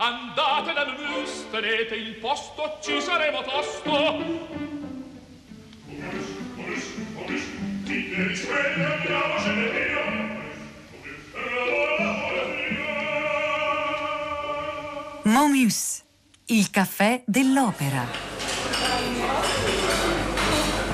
Andate dal mus, tenete il posto, ci saremo tosto. Momus, il caffè dell'opera.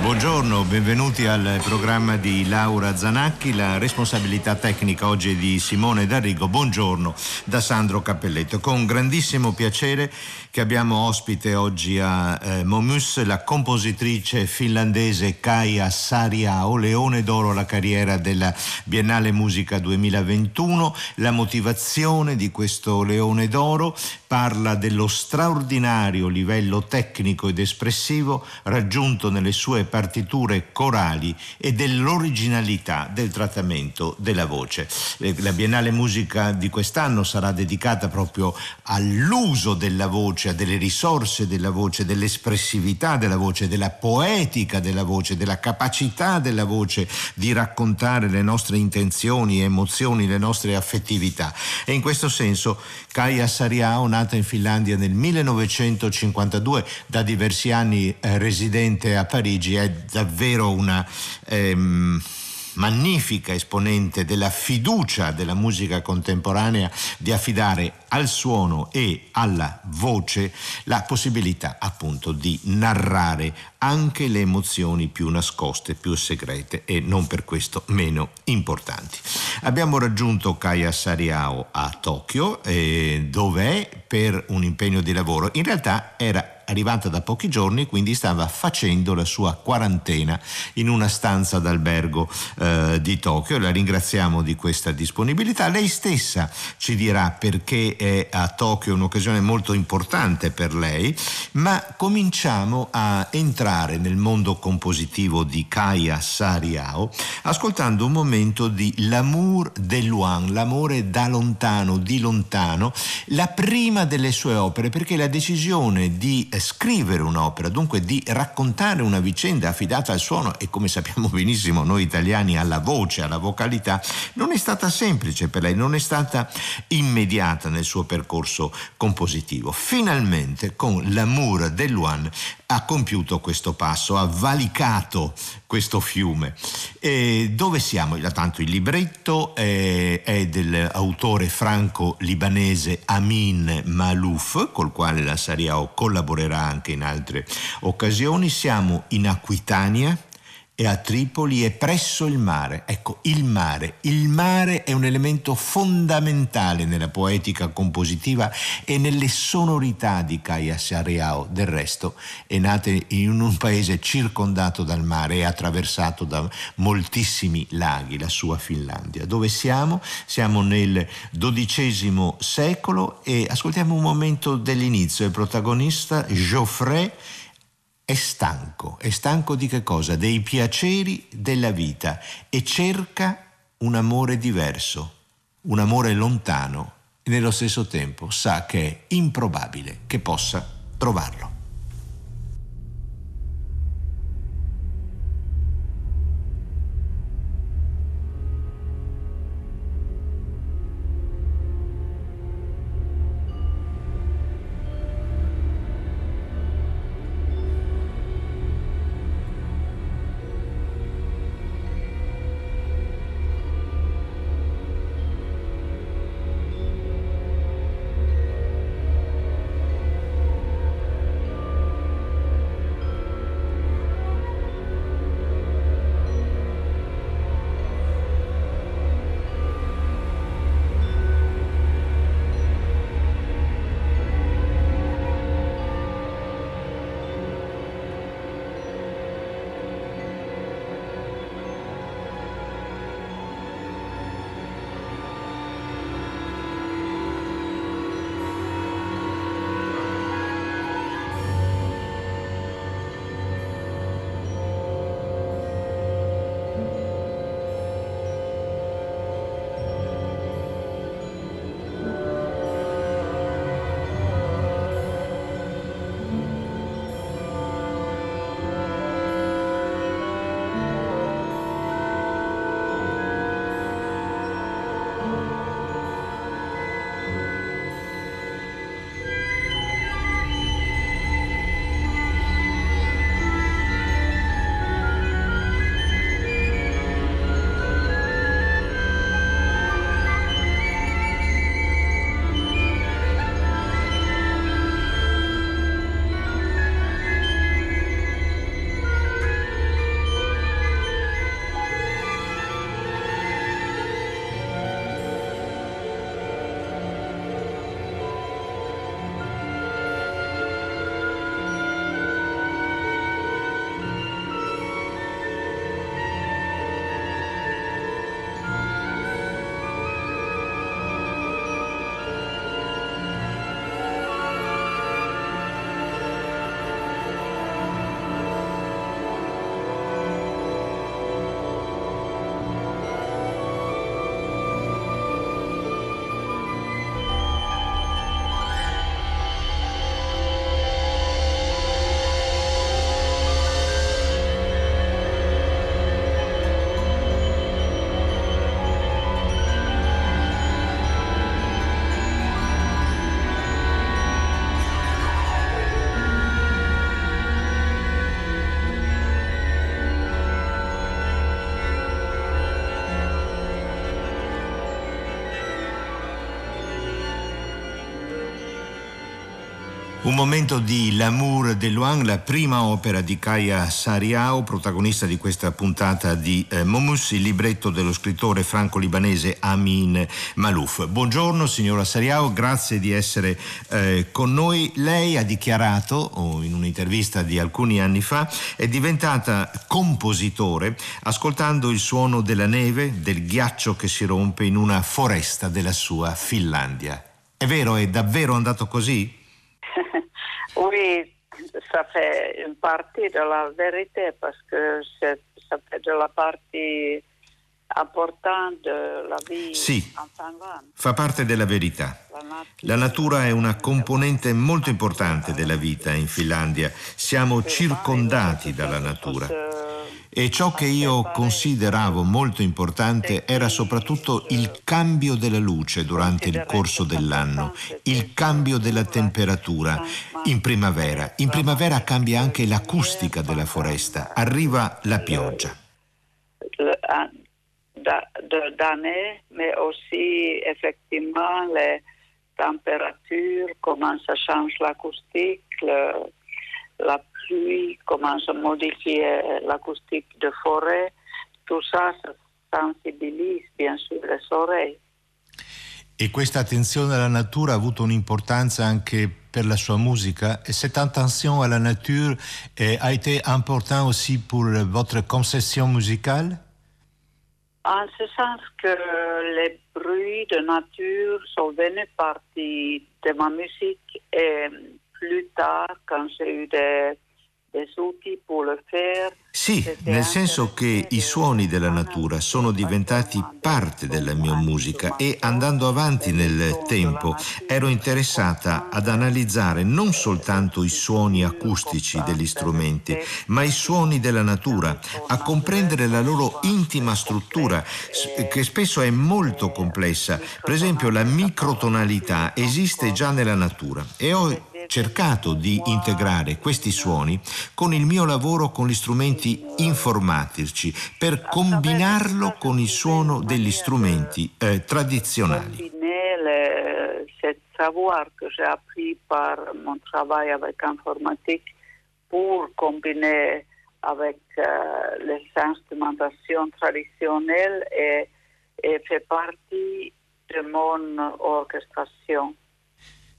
Buongiorno, benvenuti al programma di Laura Zanacchi. La responsabilità tecnica oggi è di Simone D'Arrigo. Buongiorno da Sandro Cappelletto. Con grandissimo piacere che abbiamo ospite oggi a eh, Momus la compositrice finlandese Kaia Sariao, Leone d'Oro alla carriera della Biennale Musica 2021. La motivazione di questo Leone d'Oro parla dello straordinario livello tecnico ed espressivo raggiunto nelle sue partiture corali e dell'originalità del trattamento della voce. Eh, la Biennale Musica di quest'anno sarà dedicata proprio all'uso della voce, a delle risorse della voce, dell'espressività della voce, della poetica della voce, della capacità della voce di raccontare le nostre intenzioni, emozioni, le nostre affettività. E in questo senso Kaya Sariao, nata in Finlandia nel 1952, da diversi anni eh, residente a Parigi, è davvero una... Ehm, magnifica esponente della fiducia della musica contemporanea di affidare al suono e alla voce la possibilità appunto di narrare anche le emozioni più nascoste, più segrete e non per questo meno importanti. Abbiamo raggiunto Kaya Sariao a Tokyo, eh, dove è per un impegno di lavoro. In realtà era arrivata da pochi giorni, quindi stava facendo la sua quarantena in una stanza d'albergo eh, di Tokyo. La ringraziamo di questa disponibilità. Lei stessa ci dirà perché è a Tokyo un'occasione molto importante per lei, ma cominciamo a entrare nel mondo compositivo di Kaya Sariao ascoltando un momento di L'amour de Luan, l'amore da lontano, di lontano, la prima delle sue opere, perché la decisione di scrivere un'opera, dunque di raccontare una vicenda affidata al suono e come sappiamo benissimo noi italiani alla voce, alla vocalità, non è stata semplice per lei, non è stata immediata nel suo percorso compositivo. Finalmente con L'amour de Luan ha compiuto questo passo, ha valicato questo fiume. E dove siamo? Tanto il libretto è, è dell'autore franco-libanese Amin Malouf, col quale la Sariao collaborerà anche in altre occasioni. Siamo in Aquitania, e a Tripoli è presso il mare. Ecco, il mare. Il mare è un elemento fondamentale nella poetica compositiva e nelle sonorità di Kaya Sareao. Del resto è nata in un paese circondato dal mare e attraversato da moltissimi laghi, la sua Finlandia. Dove siamo? Siamo nel XII secolo e ascoltiamo un momento dell'inizio. Il protagonista Geoffrey è stanco, è stanco di che cosa? Dei piaceri della vita e cerca un amore diverso, un amore lontano e nello stesso tempo sa che è improbabile che possa trovarlo. Momento di L'amour de Luang, la prima opera di Kaya Sariao, protagonista di questa puntata di eh, Momus, il libretto dello scrittore franco-libanese Amin Malouf. Buongiorno signora Sariao, grazie di essere eh, con noi. Lei ha dichiarato, o in un'intervista di alcuni anni fa, è diventata compositore ascoltando il suono della neve, del ghiaccio che si rompe in una foresta della sua Finlandia. È vero, è davvero andato così? Oui, ça fait une partie de la vérité parce que ça fait de la partie importante della vita sì, fa parte della verità. La natura è una componente molto importante della vita in Finlandia. Siamo circondati dalla natura. E ciò che io consideravo molto importante era soprattutto il cambio della luce durante il corso dell'anno, il cambio della temperatura in primavera. In primavera cambia anche l'acustica della foresta, arriva la pioggia. D'année, mais aussi effectivement les températures, comment ça change l'acoustique, la pluie, comment ça modifie l'acoustique de forêt, tout ça, ça sensibilise bien sûr les oreilles. E questa attenzione alla natura ha avuto un'importanza anche per la sua musica. Et cette attention à la nature eh, a été important aussi pour votre conception musicale? En ce sens que les bruits de nature sont venus partie de ma musique et plus tard, quand j'ai eu des Sì, nel senso che i suoni della natura sono diventati parte della mia musica e andando avanti nel tempo ero interessata ad analizzare non soltanto i suoni acustici degli strumenti, ma i suoni della natura, a comprendere la loro intima struttura, che spesso è molto complessa. Per esempio la microtonalità esiste già nella natura e ho cercato di integrare questi suoni con il mio lavoro con gli strumenti informatici per combinarlo con il suono degli strumenti eh, tradizionali. Savoir que j'ai appris par mon travail avec informatique pour combiner avec euh, les instrumentations traditionnelles et, et fait partie de mon orchestration.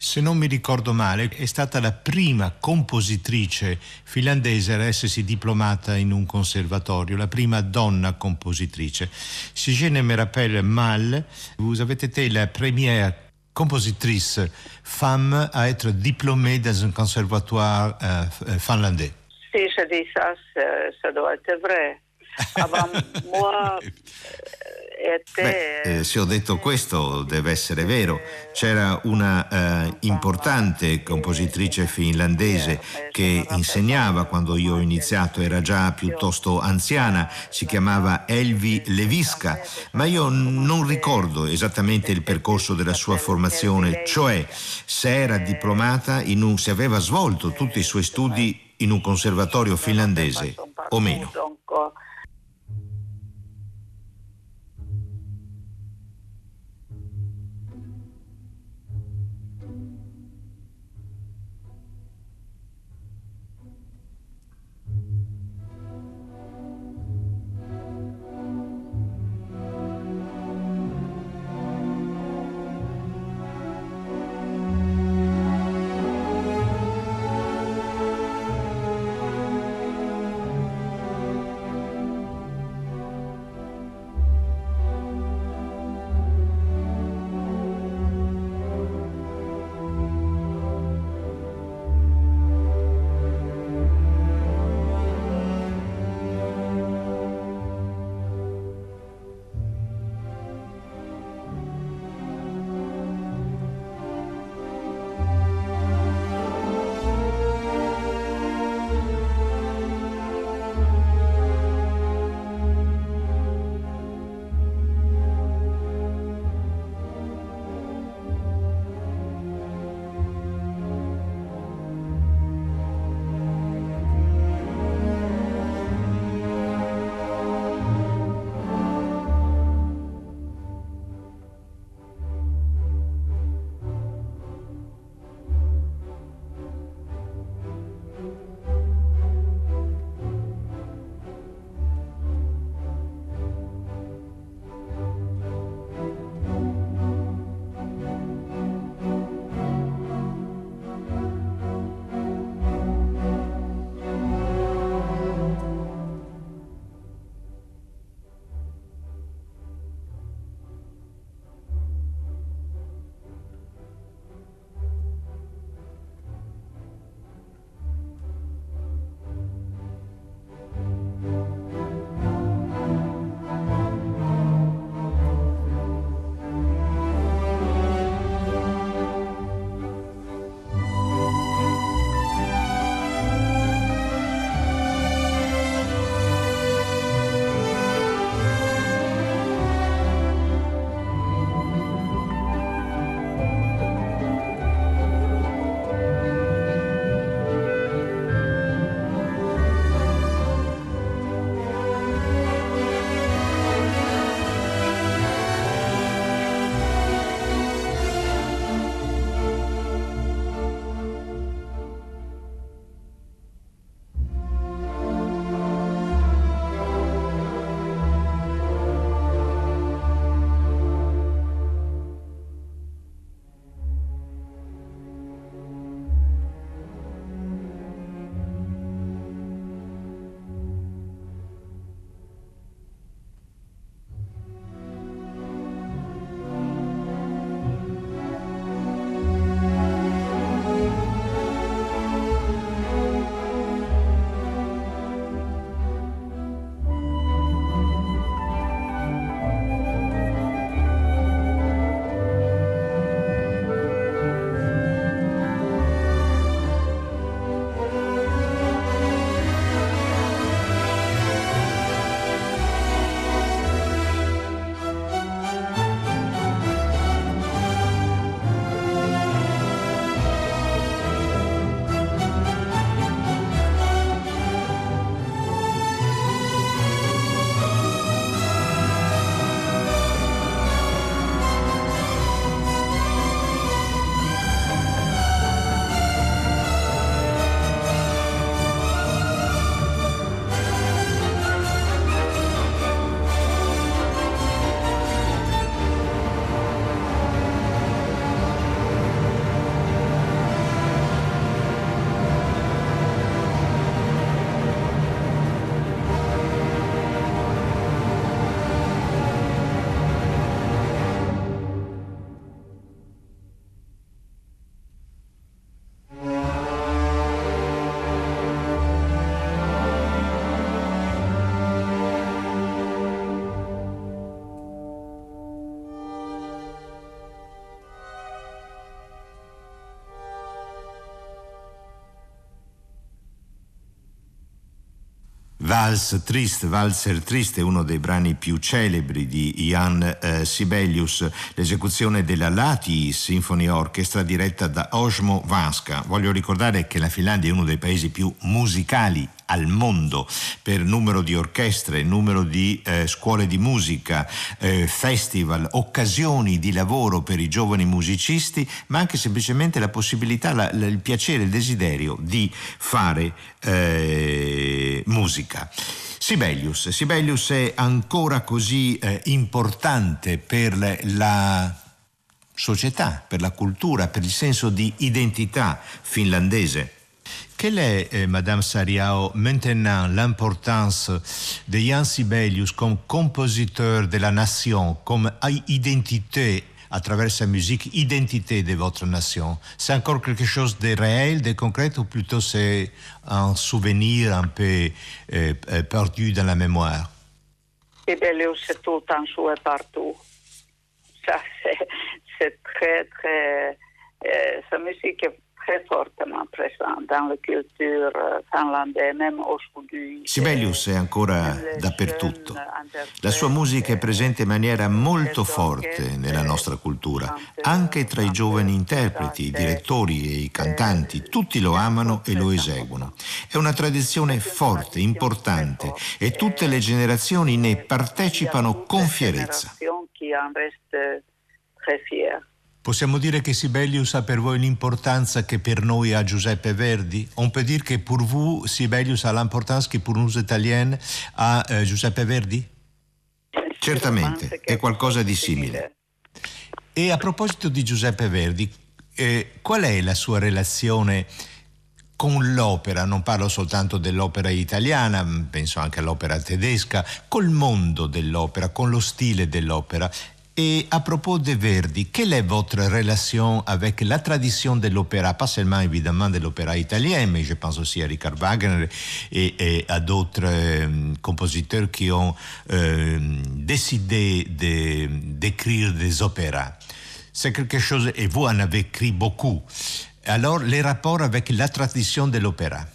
Se non mi ricordo male, è stata la prima compositrice finlandese a essersi diplomata in un conservatorio, la prima donna compositrice. Si je ne me rappelle mal, vous avez été la première compositrice femme à être diplômée dans un conservatoire euh, euh finlandais. Si je dis ça, ça doit être vrai. Moi, Beh, eh, se ho detto questo deve essere vero. C'era una eh, importante compositrice finlandese che insegnava quando io ho iniziato, era già piuttosto anziana, si chiamava Elvi Leviska, ma io non ricordo esattamente il percorso della sua formazione, cioè se era diplomata, un, se aveva svolto tutti i suoi studi in un conservatorio finlandese o meno. Vals Triste, Valser Triste, uno dei brani più celebri di Jan eh, Sibelius, l'esecuzione della Lati Symphony Orchestra diretta da Osmo Vanska. Voglio ricordare che la Finlandia è uno dei paesi più musicali al mondo per numero di orchestre, numero di eh, scuole di musica, eh, festival, occasioni di lavoro per i giovani musicisti, ma anche semplicemente la possibilità, la, la, il piacere, il desiderio di fare eh, musica. Sibelius. Sibelius è ancora così eh, importante per la società, per la cultura, per il senso di identità finlandese. Quelle est, eh, Madame Sariao, maintenant l'importance de Jan Sibelius comme compositeur de la nation, comme identité à travers sa musique, identité de votre nation? C'est encore quelque chose de réel, de concret, ou plutôt c'est un souvenir un peu euh, euh perdu dans la mémoire? Sibelius, c'est tout un souhait partout. Ça, c'est très, très... Euh, sa musique est très fortement présent dans la culture finlandaise, même aujourd'hui. Sibelius è ancora dappertutto. La sua musica è presente in maniera molto forte nella nostra cultura, anche tra i giovani interpreti, i direttori e i cantanti. Tutti lo amano e lo eseguono. È una tradizione forte, importante e tutte le generazioni ne partecipano con fierezza. Possiamo dire che Sibelius ha per voi l'importanza che per noi ha Giuseppe Verdi? On peut dire que pour vous, Sibelius a l'importanza che pour nous Italiens ha eh, Giuseppe Verdi? Certamente, è qualcosa di simile. E a proposito di Giuseppe Verdi, eh, qual è la sua relazione con l'opera? Non parlo soltanto dell'opera italiana, penso anche all'opera tedesca, col mondo dell'opera, con lo stile dell'opera. Et à propos de Verdi, quelle est votre relation avec la tradition de l'opéra, pas seulement évidemment de l'opéra italien, mais je pense aussi à Richard Wagner et, et à d'autres euh, compositeurs qui ont euh, décidé d'écrire de, des opéras. C'est quelque chose, et vous en avez écrit beaucoup. Alors, les rapports avec la tradition de l'opéra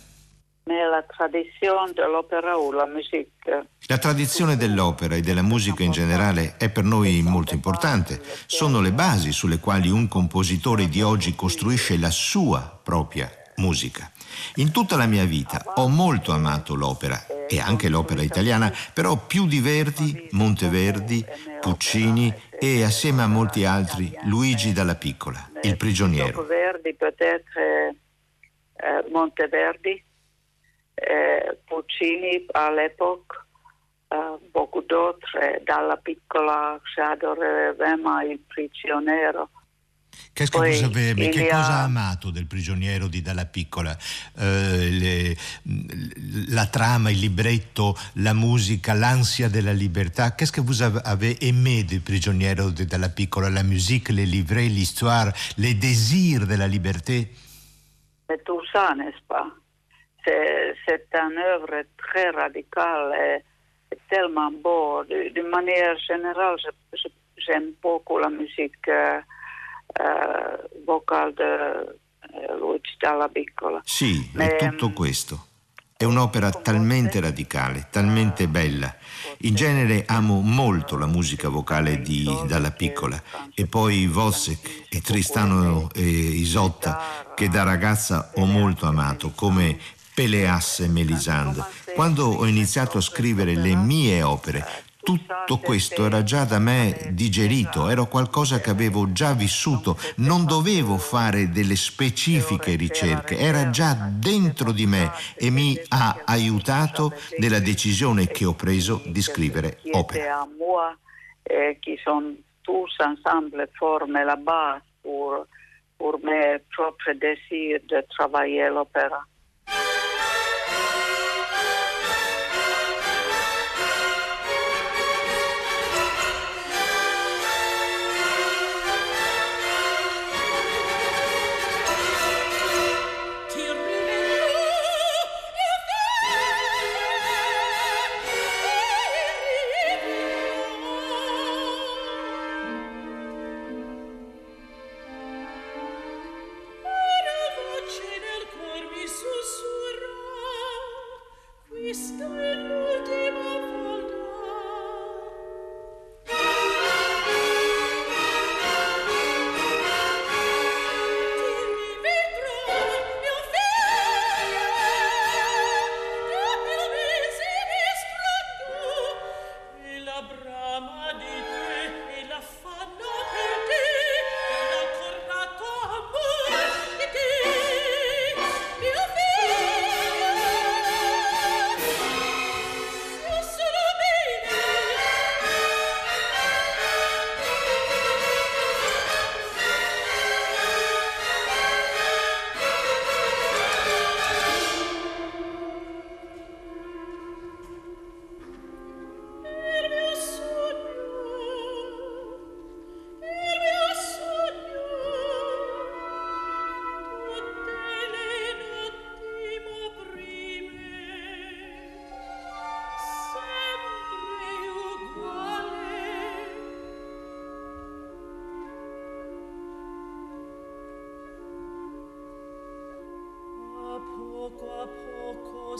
nella tradizione dell'opera o la musica. La tradizione dell'opera e della musica in generale è per noi molto importante. Sono le basi sulle quali un compositore di oggi costruisce la sua propria musica. In tutta la mia vita ho molto amato l'opera e anche l'opera italiana, però più di Verdi, Monteverdi, Puccini e assieme a molti altri Luigi Dalla Piccola, il prigioniero. Verdi, peut-être Monteverdi eh, Puccini all'epoca, eh, beaucoup d'autres, dalla piccola vraiment il prigioniero. Que vous avez aimé? Che cosa ha amato del prigioniero di Dalla Piccola? Eh, le, la trama, il libretto, la musica, l'ansia della libertà. Qu'est-ce que vous avez aimé del prigioniero di Dalla Piccola? La musique, les livrets, l'histoire, les désirs de la liberté? C'est tout ça, n'est-ce pas? C'est un œuvre très radicale et, tellement beau. D'une manière générale, j'aime beaucoup la musique euh, euh, vocale de euh, Luigi Dalla Piccola. Sì, è tutto questo. È un'opera talmente radicale, talmente bella. In genere amo molto la musica vocale di Dalla Piccola e poi Wozzeck e Tristano e Isotta che da ragazza ho molto amato, come Peleas e Melisande. Quando ho iniziato a scrivere le mie opere, tutto questo era già da me digerito, era qualcosa che avevo già vissuto, non dovevo fare delle specifiche ricerche, era già dentro di me e mi ha aiutato nella decisione che ho preso di scrivere opere. Qui sono tous ensemble forment la base pour mes propres désirs de travailler l'opéra.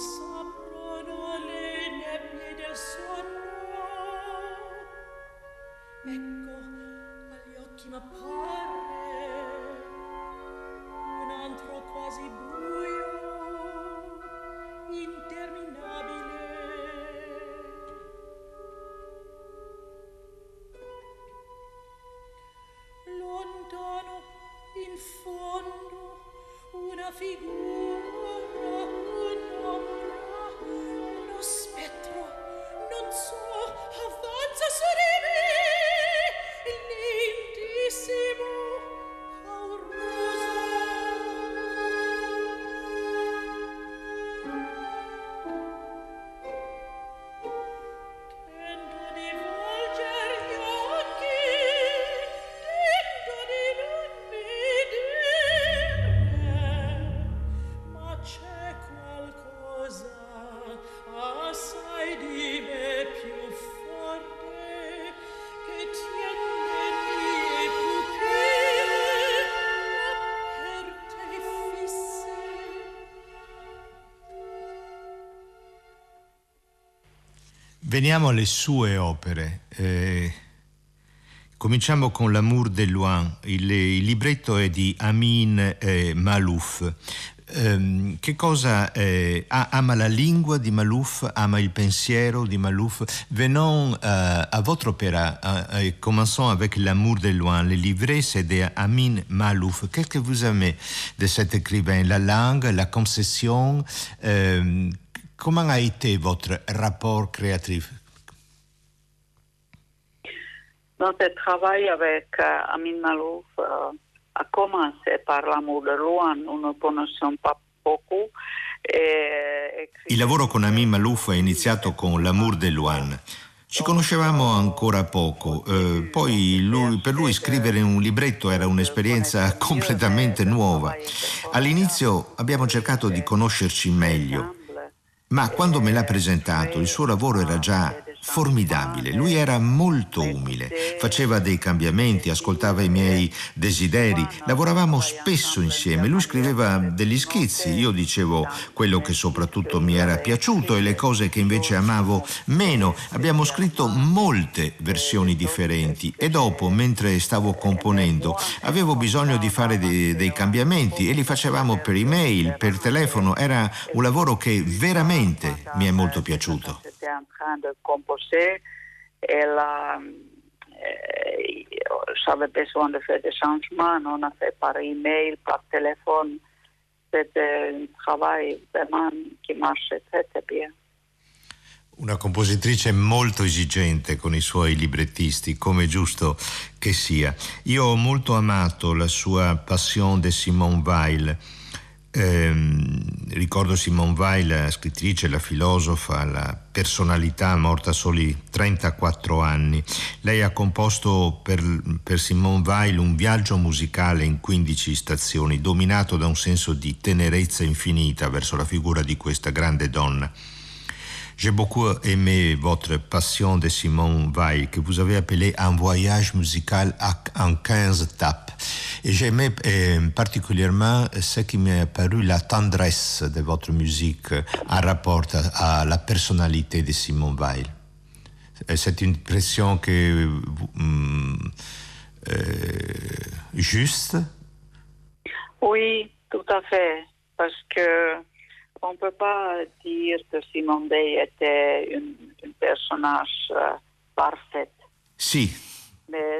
so Veniamo alle sue opere. Eh, cominciamo con L'amour de Loin. Il, il libretto è di Amin eh, Malouf. Eh, che cosa eh, ama la lingua di Malouf, ama il pensiero di Malouf. Venons euh, à votre opéra. Euh, commençons avec L'amour de loin. Le livret, c'est Amin Malouf. Qu'est-ce que vous aimez de cet écrivain La langue, la concession euh, Comment a été votre rapport créatif Notre travail avec uh, Amin Malouf uh, a commencé par l'amour de Rouen, nous ne connaissons pas beaucoup. Il lavoro con Amin Malouf è iniziato con L'amour de Luan. Ci conoscevamo ancora poco, eh, poi lui, per lui scrivere un libretto era un'esperienza completamente nuova. All'inizio abbiamo cercato di conoscerci meglio. Ma quando me l'ha presentato il suo lavoro era già formidabile. Lui era molto umile, faceva dei cambiamenti, ascoltava i miei desideri, lavoravamo spesso insieme. Lui scriveva degli schizzi, io dicevo quello che soprattutto mi era piaciuto e le cose che invece amavo meno. Abbiamo scritto molte versioni differenti e dopo, mentre stavo componendo, avevo bisogno di fare dei, dei cambiamenti e li facevamo per email, per telefono. Era un lavoro che veramente mi è molto piaciuto train de composer. Elle a, euh, j'avais besoin de faire des changements. On a fait par email, par téléphone. C'était un travail vraiment qui marchait très, très. Una compositrice molto esigente con i suoi librettisti, come giusto che sia. Io ho molto amato la sua Passion de Simone Weil eh, ricordo Simone Weil, la scrittrice, la filosofa, la personalità morta a soli 34 anni. Lei ha composto per, per Simone Weil un viaggio musicale in 15 stazioni, dominato da un senso di tenerezza infinita verso la figura di questa grande donna. J'ai beaucoup aimé votre passion de Simone Weil, que vous avez appelé un voyage musical en 15 tapes. Et j'aimais euh, particulièrement ce qui m'est apparu la tendresse de votre musique en rapport à, la personnalité de Simone Weil. C'est une pression que euh, juste? Oui, tout à fait, parce que on ne peut pas dire que Simone Veil était un personnage parfait. Sì,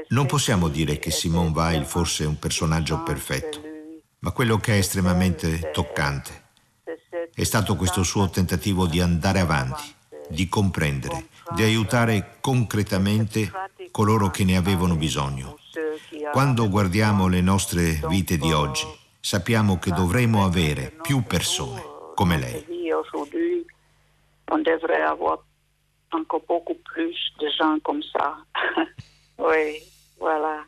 non possiamo dire che Simone Weil fosse un personaggio perfetto, ma quello che è estremamente toccante. È stato questo suo tentativo di andare avanti, di comprendere, di aiutare concretamente coloro che ne avevano bisogno. Quando guardiamo le nostre vite di oggi, sappiamo che dovremo avere più persone Aujourd'hui, on devrait avoir encore beaucoup plus de gens comme ça. oui, voilà.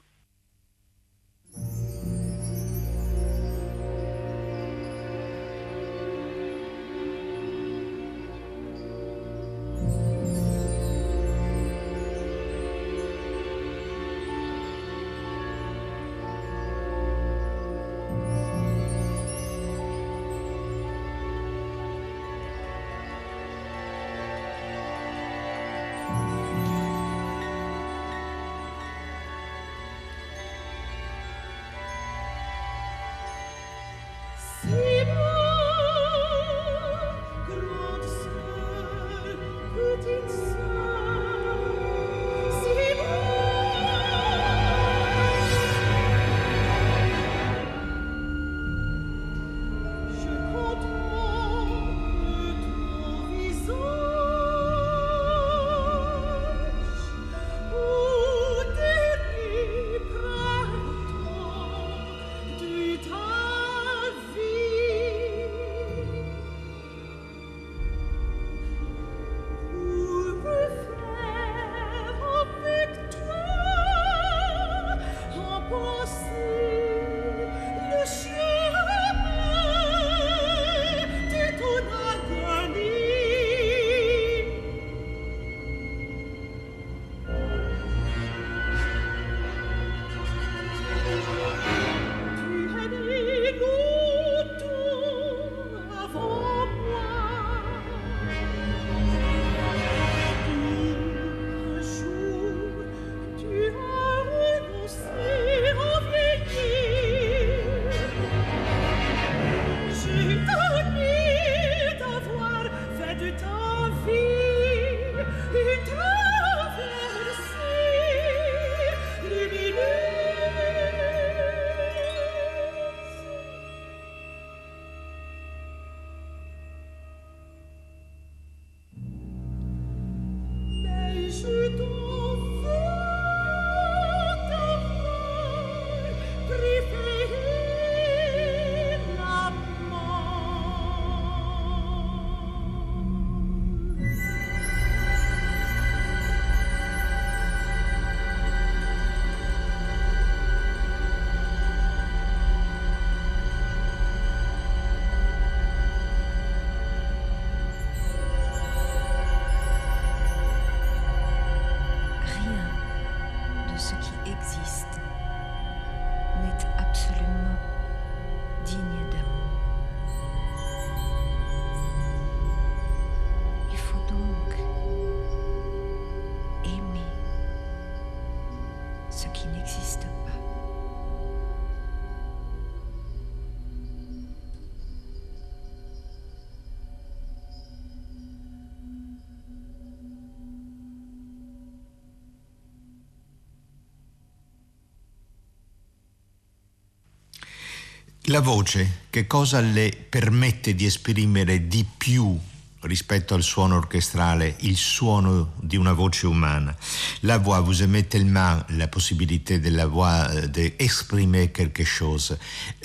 La voce, che cosa le permette di esprimere di più rispetto al suono orchestrale, il suono di una voce umana. La voix vous aimez tellement la possibilité de la voix euh, d'exprimer quelque chose.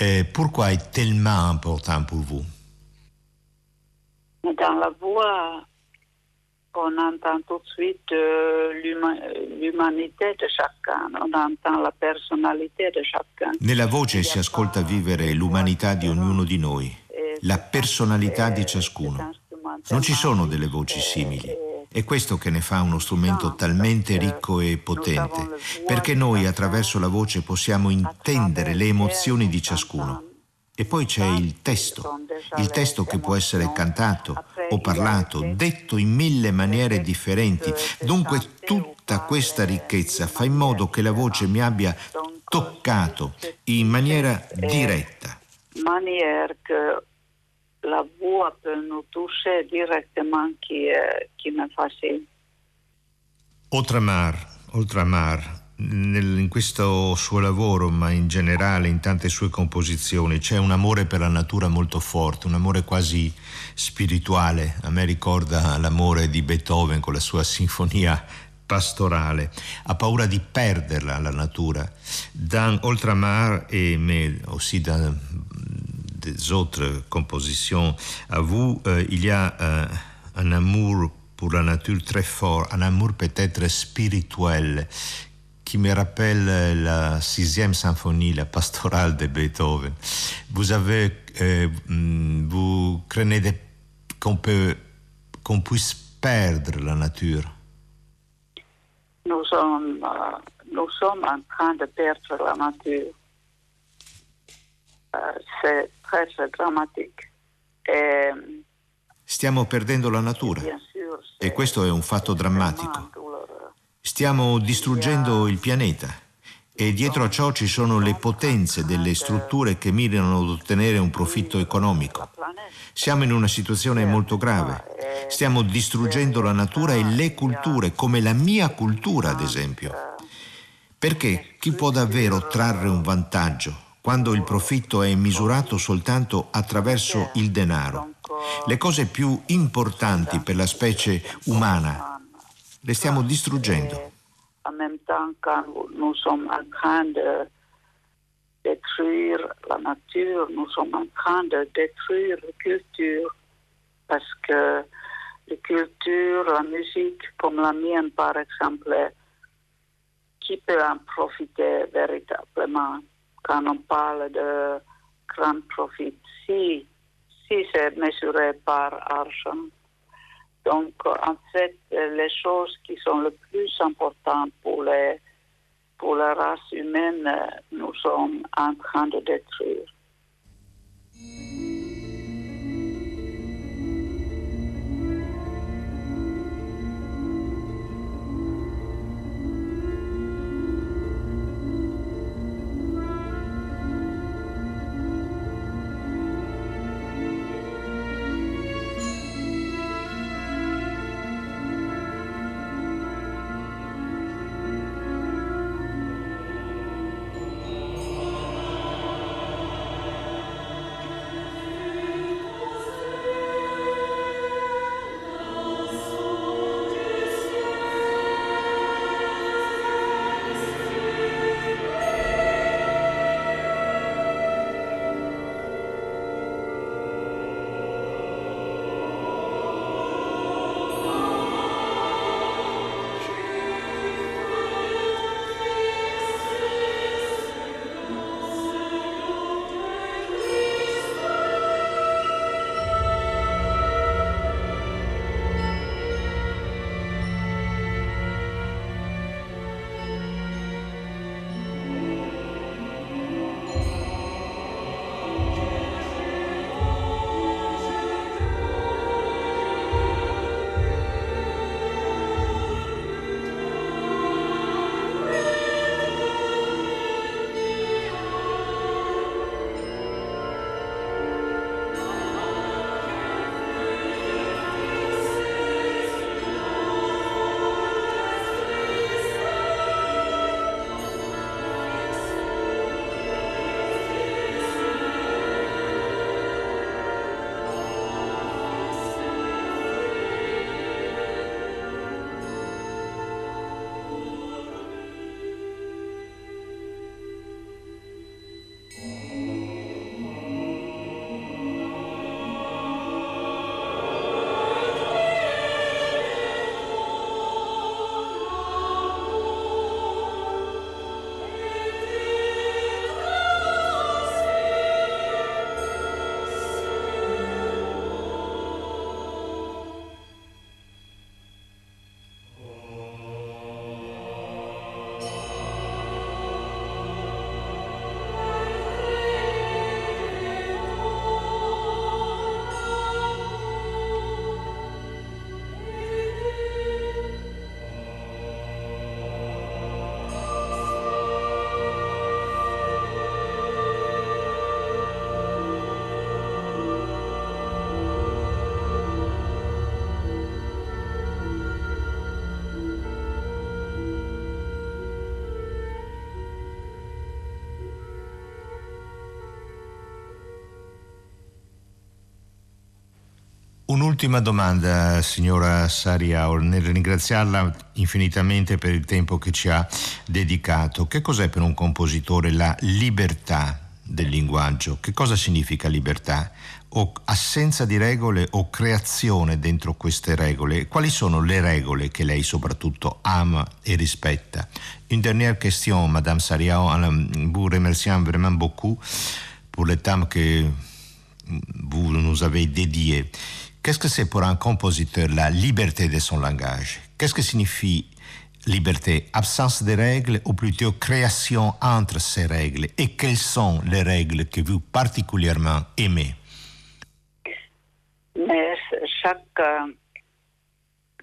Euh, pourquoi est tellement important pour vous Dans la voix, on entend tout de suite euh, l'umanità di chacun, on entend la personalità di chacun. Nella voce si ascolta vivere l'umanità di ognuno di noi, la personalità di ciascuno. Non ci sono delle voci simili. È questo che ne fa uno strumento talmente ricco e potente, perché noi attraverso la voce possiamo intendere le emozioni di ciascuno. E poi c'è il testo, il testo che può essere cantato o parlato, detto in mille maniere differenti. Dunque tutta questa ricchezza fa in modo che la voce mi abbia toccato in maniera diretta. Maniera che la voix peut nous toucher directement qui, qui me fascina. Oltramar, Oltramar, nel, in questo suo lavoro, ma in generale in tante sue composizioni, c'è un amore per la natura molto forte, un amore quasi spirituale. A me ricorda l'amore di Beethoven con la sua sinfonia pastorale. Ha paura di perderla la natura. Dans Oltramar e mais aussi dans des autres compositions à vous, euh, il y a euh, un amour pour la nature très fort, un amour peut-être spirituel qui me rappelle la sixième symphonie, la pastorale de Beethoven. Vous avez, euh, vous craignez qu'on peut, qu'on puisse perdre la nature. Nous sommes, euh, nous sommes en train de perdre la nature. Uh, c'est très, dramatique. Et, Stiamo perdendo la natura e questo è un fatto drammatico. Stiamo distruggendo il pianeta e dietro a ciò ci sono le potenze delle strutture che mirano ad ottenere un profitto economico. Siamo in una situazione molto grave. Stiamo distruggendo la natura e le culture, come la mia cultura ad esempio. Perché chi può davvero trarre un vantaggio quando il profitto è misurato soltanto attraverso il denaro? Le cose più importanti per la specie umana le stiamo distruggendo. Détruire la nature, nous sommes en train de détruire la culture, parce que la culture, la musique comme la mienne par exemple, qui peut en profiter véritablement quand on parle de grand profit Si, si c'est mesuré par argent. Donc, en fait, les choses qui sont les plus importantes pour, pour la race humaine, nous sommes en train de détruire. Un'ultima domanda, signora Sariao, nel ringraziarla infinitamente per il tempo che ci ha dedicato. Che cos'è per un compositore la libertà del linguaggio? Che cosa significa libertà? O assenza di regole o creazione dentro queste regole? Quali sono le regole che lei soprattutto ama e rispetta? Une dernière question, Madame Sariao, vous remercions vraiment beaucoup pour le temps que vous nous avez dédié. Qu'est-ce que c'est pour un compositeur la liberté de son langage? Qu'est-ce que signifie liberté? Absence de règles ou plutôt création entre ces règles? Et quelles sont les règles que vous particulièrement aimez? Mais chaque, euh,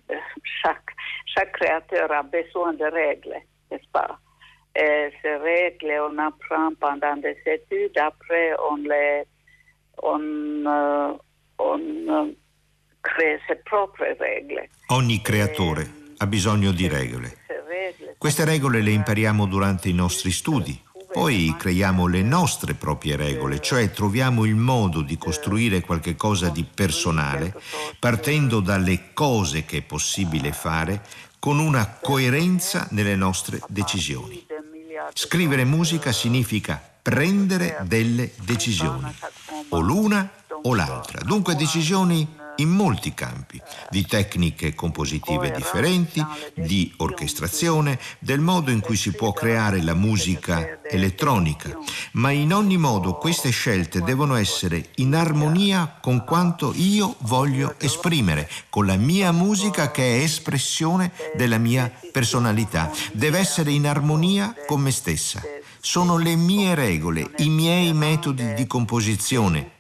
chaque, chaque créateur a besoin de règles, n'est-ce pas? Et ces règles, on apprend pendant des études, après on les... On, euh, on, crea le proprie regole. Ogni creatore ha bisogno di regole. Queste regole le impariamo durante i nostri studi. Poi creiamo le nostre proprie regole, cioè troviamo il modo di costruire qualche cosa di personale partendo dalle cose che è possibile fare con una coerenza nelle nostre decisioni. Scrivere musica significa prendere delle decisioni, o l'una o l'altra. Dunque decisioni in molti campi, di tecniche compositive differenti, di orchestrazione, del modo in cui si può creare la musica elettronica, ma in ogni modo queste scelte devono essere in armonia con quanto io voglio esprimere, con la mia musica che è espressione della mia personalità, deve essere in armonia con me stessa. Sono le mie regole, i miei metodi di composizione,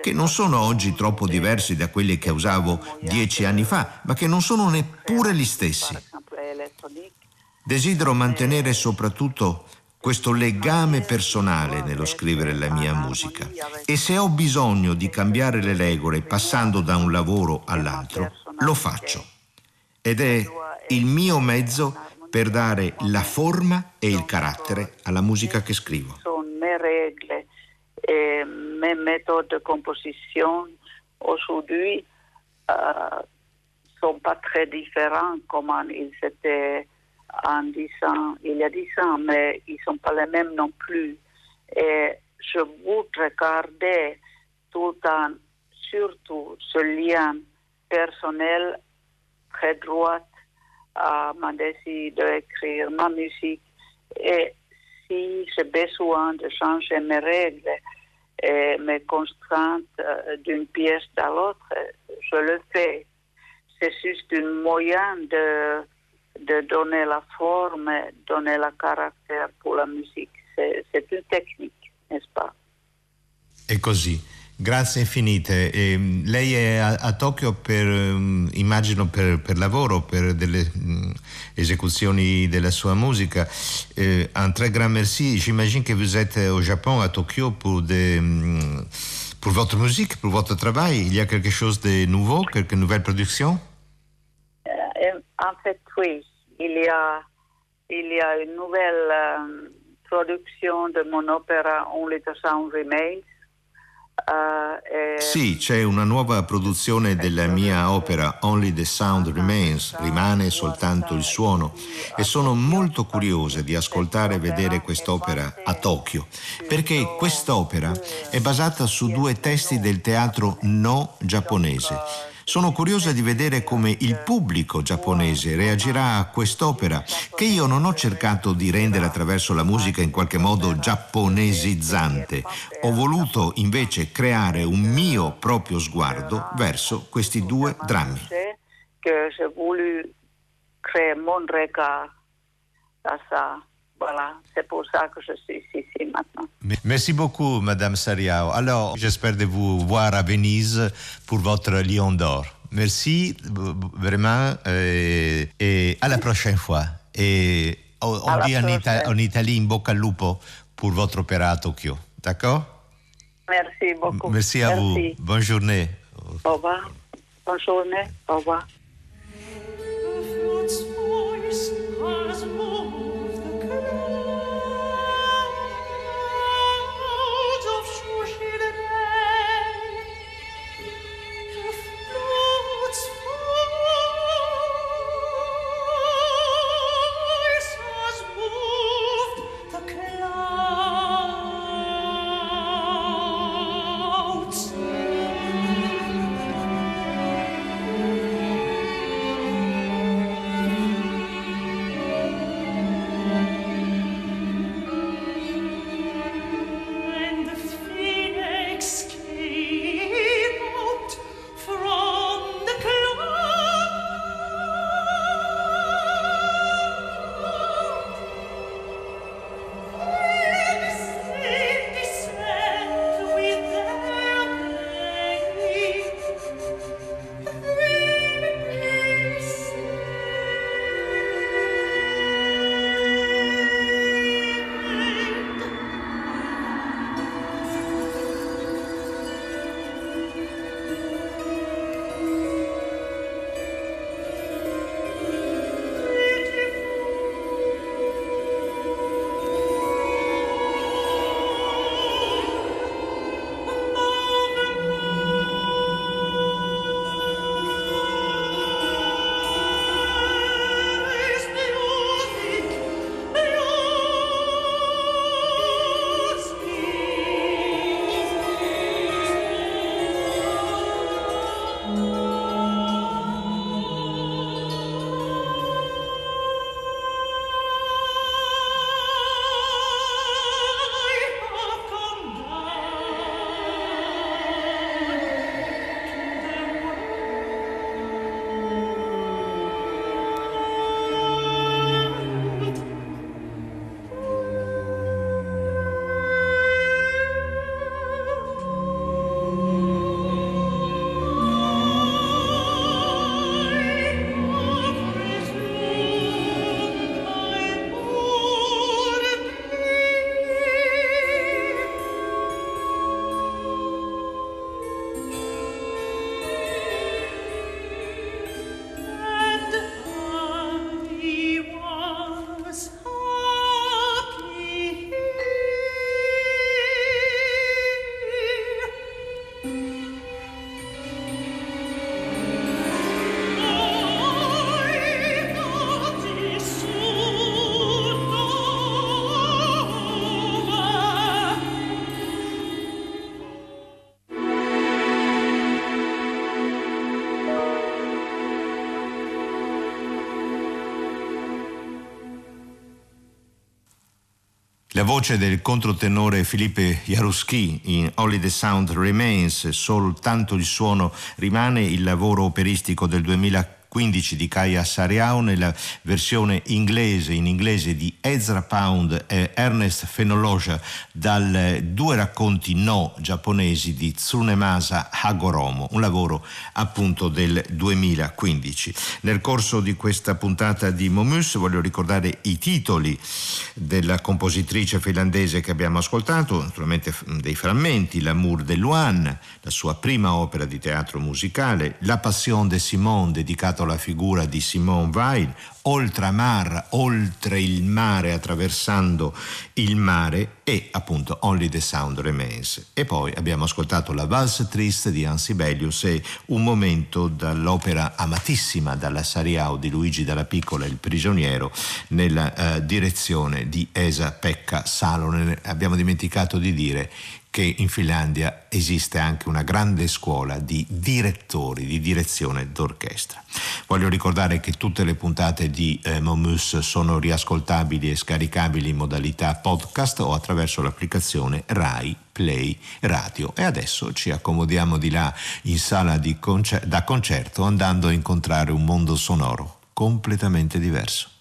che non sono oggi troppo diversi da quelli che usavo dieci anni fa, ma che non sono neppure gli stessi. Desidero mantenere soprattutto questo legame personale nello scrivere la mia musica e se ho bisogno di cambiare le regole passando da un lavoro all'altro, lo faccio. Ed è il mio mezzo per dare la forma e il carattere alla musica che scrivo. Méthodes de composition aujourd'hui euh, sont pas très différentes comme ils étaient en 10 ans, il y a 10 ans, mais ils sont pas les mêmes non plus. Et je voudrais garder tout temps, surtout ce lien personnel très droit à ma décision d'écrire ma musique. Et si j'ai besoin de changer mes règles, et mes contraintes euh, d'une pièce à l'autre, je le fais. C'est juste un moyen de, de donner la forme, donner le caractère pour la musique. C'est, une technique, n'est-ce pas? È così. Grazie infinite. E lei è a, a Tokyo per, um, immagino, per, per, lavoro, per delle um, esecuzioni della sua musica. Eh, un très grand merci. J'imagine que vous êtes au Japon, à Tokyo, pour, des, um, pour votre musique, pour votre travail. Il y a quelque chose de nouveau, quelques nouvelles productions euh, En fait, oui. Il y a, il y a une nouvelle euh, production de mon opéra Only the Sound Remains. Sì, c'è una nuova produzione della mia opera Only the Sound Remains, rimane soltanto il suono. E sono molto curiosa di ascoltare e vedere quest'opera a Tokyo, perché quest'opera è basata su due testi del teatro no giapponese sono curiosa di vedere come il pubblico giapponese reagirà a quest'opera che io non ho cercato di rendere attraverso la musica in qualche modo giapponesizzante. Ho voluto invece creare un mio proprio sguardo verso questi due drammi. Che j'ai voulu créer mon regard à ça. Voilà, c'est pour ça que je suis ici maintenant. Merci beaucoup, Madame Sariao. Alors, j'espère de vous voir à Venise pour votre Lion d'Or. Merci vraiment et, et, à la prochaine fois. Et on, on dit en, Ita en, Italie in bocca al lupo pour votre opéra à Tokyo. D'accord? Merci beaucoup. Merci à Merci. vous. Bonne journée. Au revoir. Bonne journée. Au revoir. La voce del controtenore Filippe Jaruski in Only the Sound Remains, soltanto il suono rimane, il lavoro operistico del 2015 15 di Kaya Sariao nella versione inglese, in inglese di Ezra Pound e Ernest Fenoloja dal due racconti no giapponesi di Tsunemasa Hagoromo, un lavoro appunto del 2015. Nel corso di questa puntata di Momus voglio ricordare i titoli della compositrice finlandese che abbiamo ascoltato, naturalmente dei frammenti, L'amour de Luan, la sua prima opera di teatro musicale, La Passion de Simone dedicato dedicato alla figura di Simone Weil, Oltramar, oltre il mare, attraversando il mare e appunto Only the Sound Remains. E poi abbiamo ascoltato la Valse Triste di Ansi Bellius e un momento dall'opera amatissima dalla Sariao di Luigi Dalla Piccola, Il prigioniero, nella uh, direzione di Esa Pekka Salonen. Abbiamo dimenticato di dire che in Finlandia esiste anche una grande scuola di direttori, di direzione d'orchestra. Voglio ricordare che tutte le puntate di eh, Momus sono riascoltabili e scaricabili in modalità podcast o attraverso l'applicazione RAI Play Radio. E adesso ci accomodiamo di là in sala concer- da concerto andando a incontrare un mondo sonoro completamente diverso.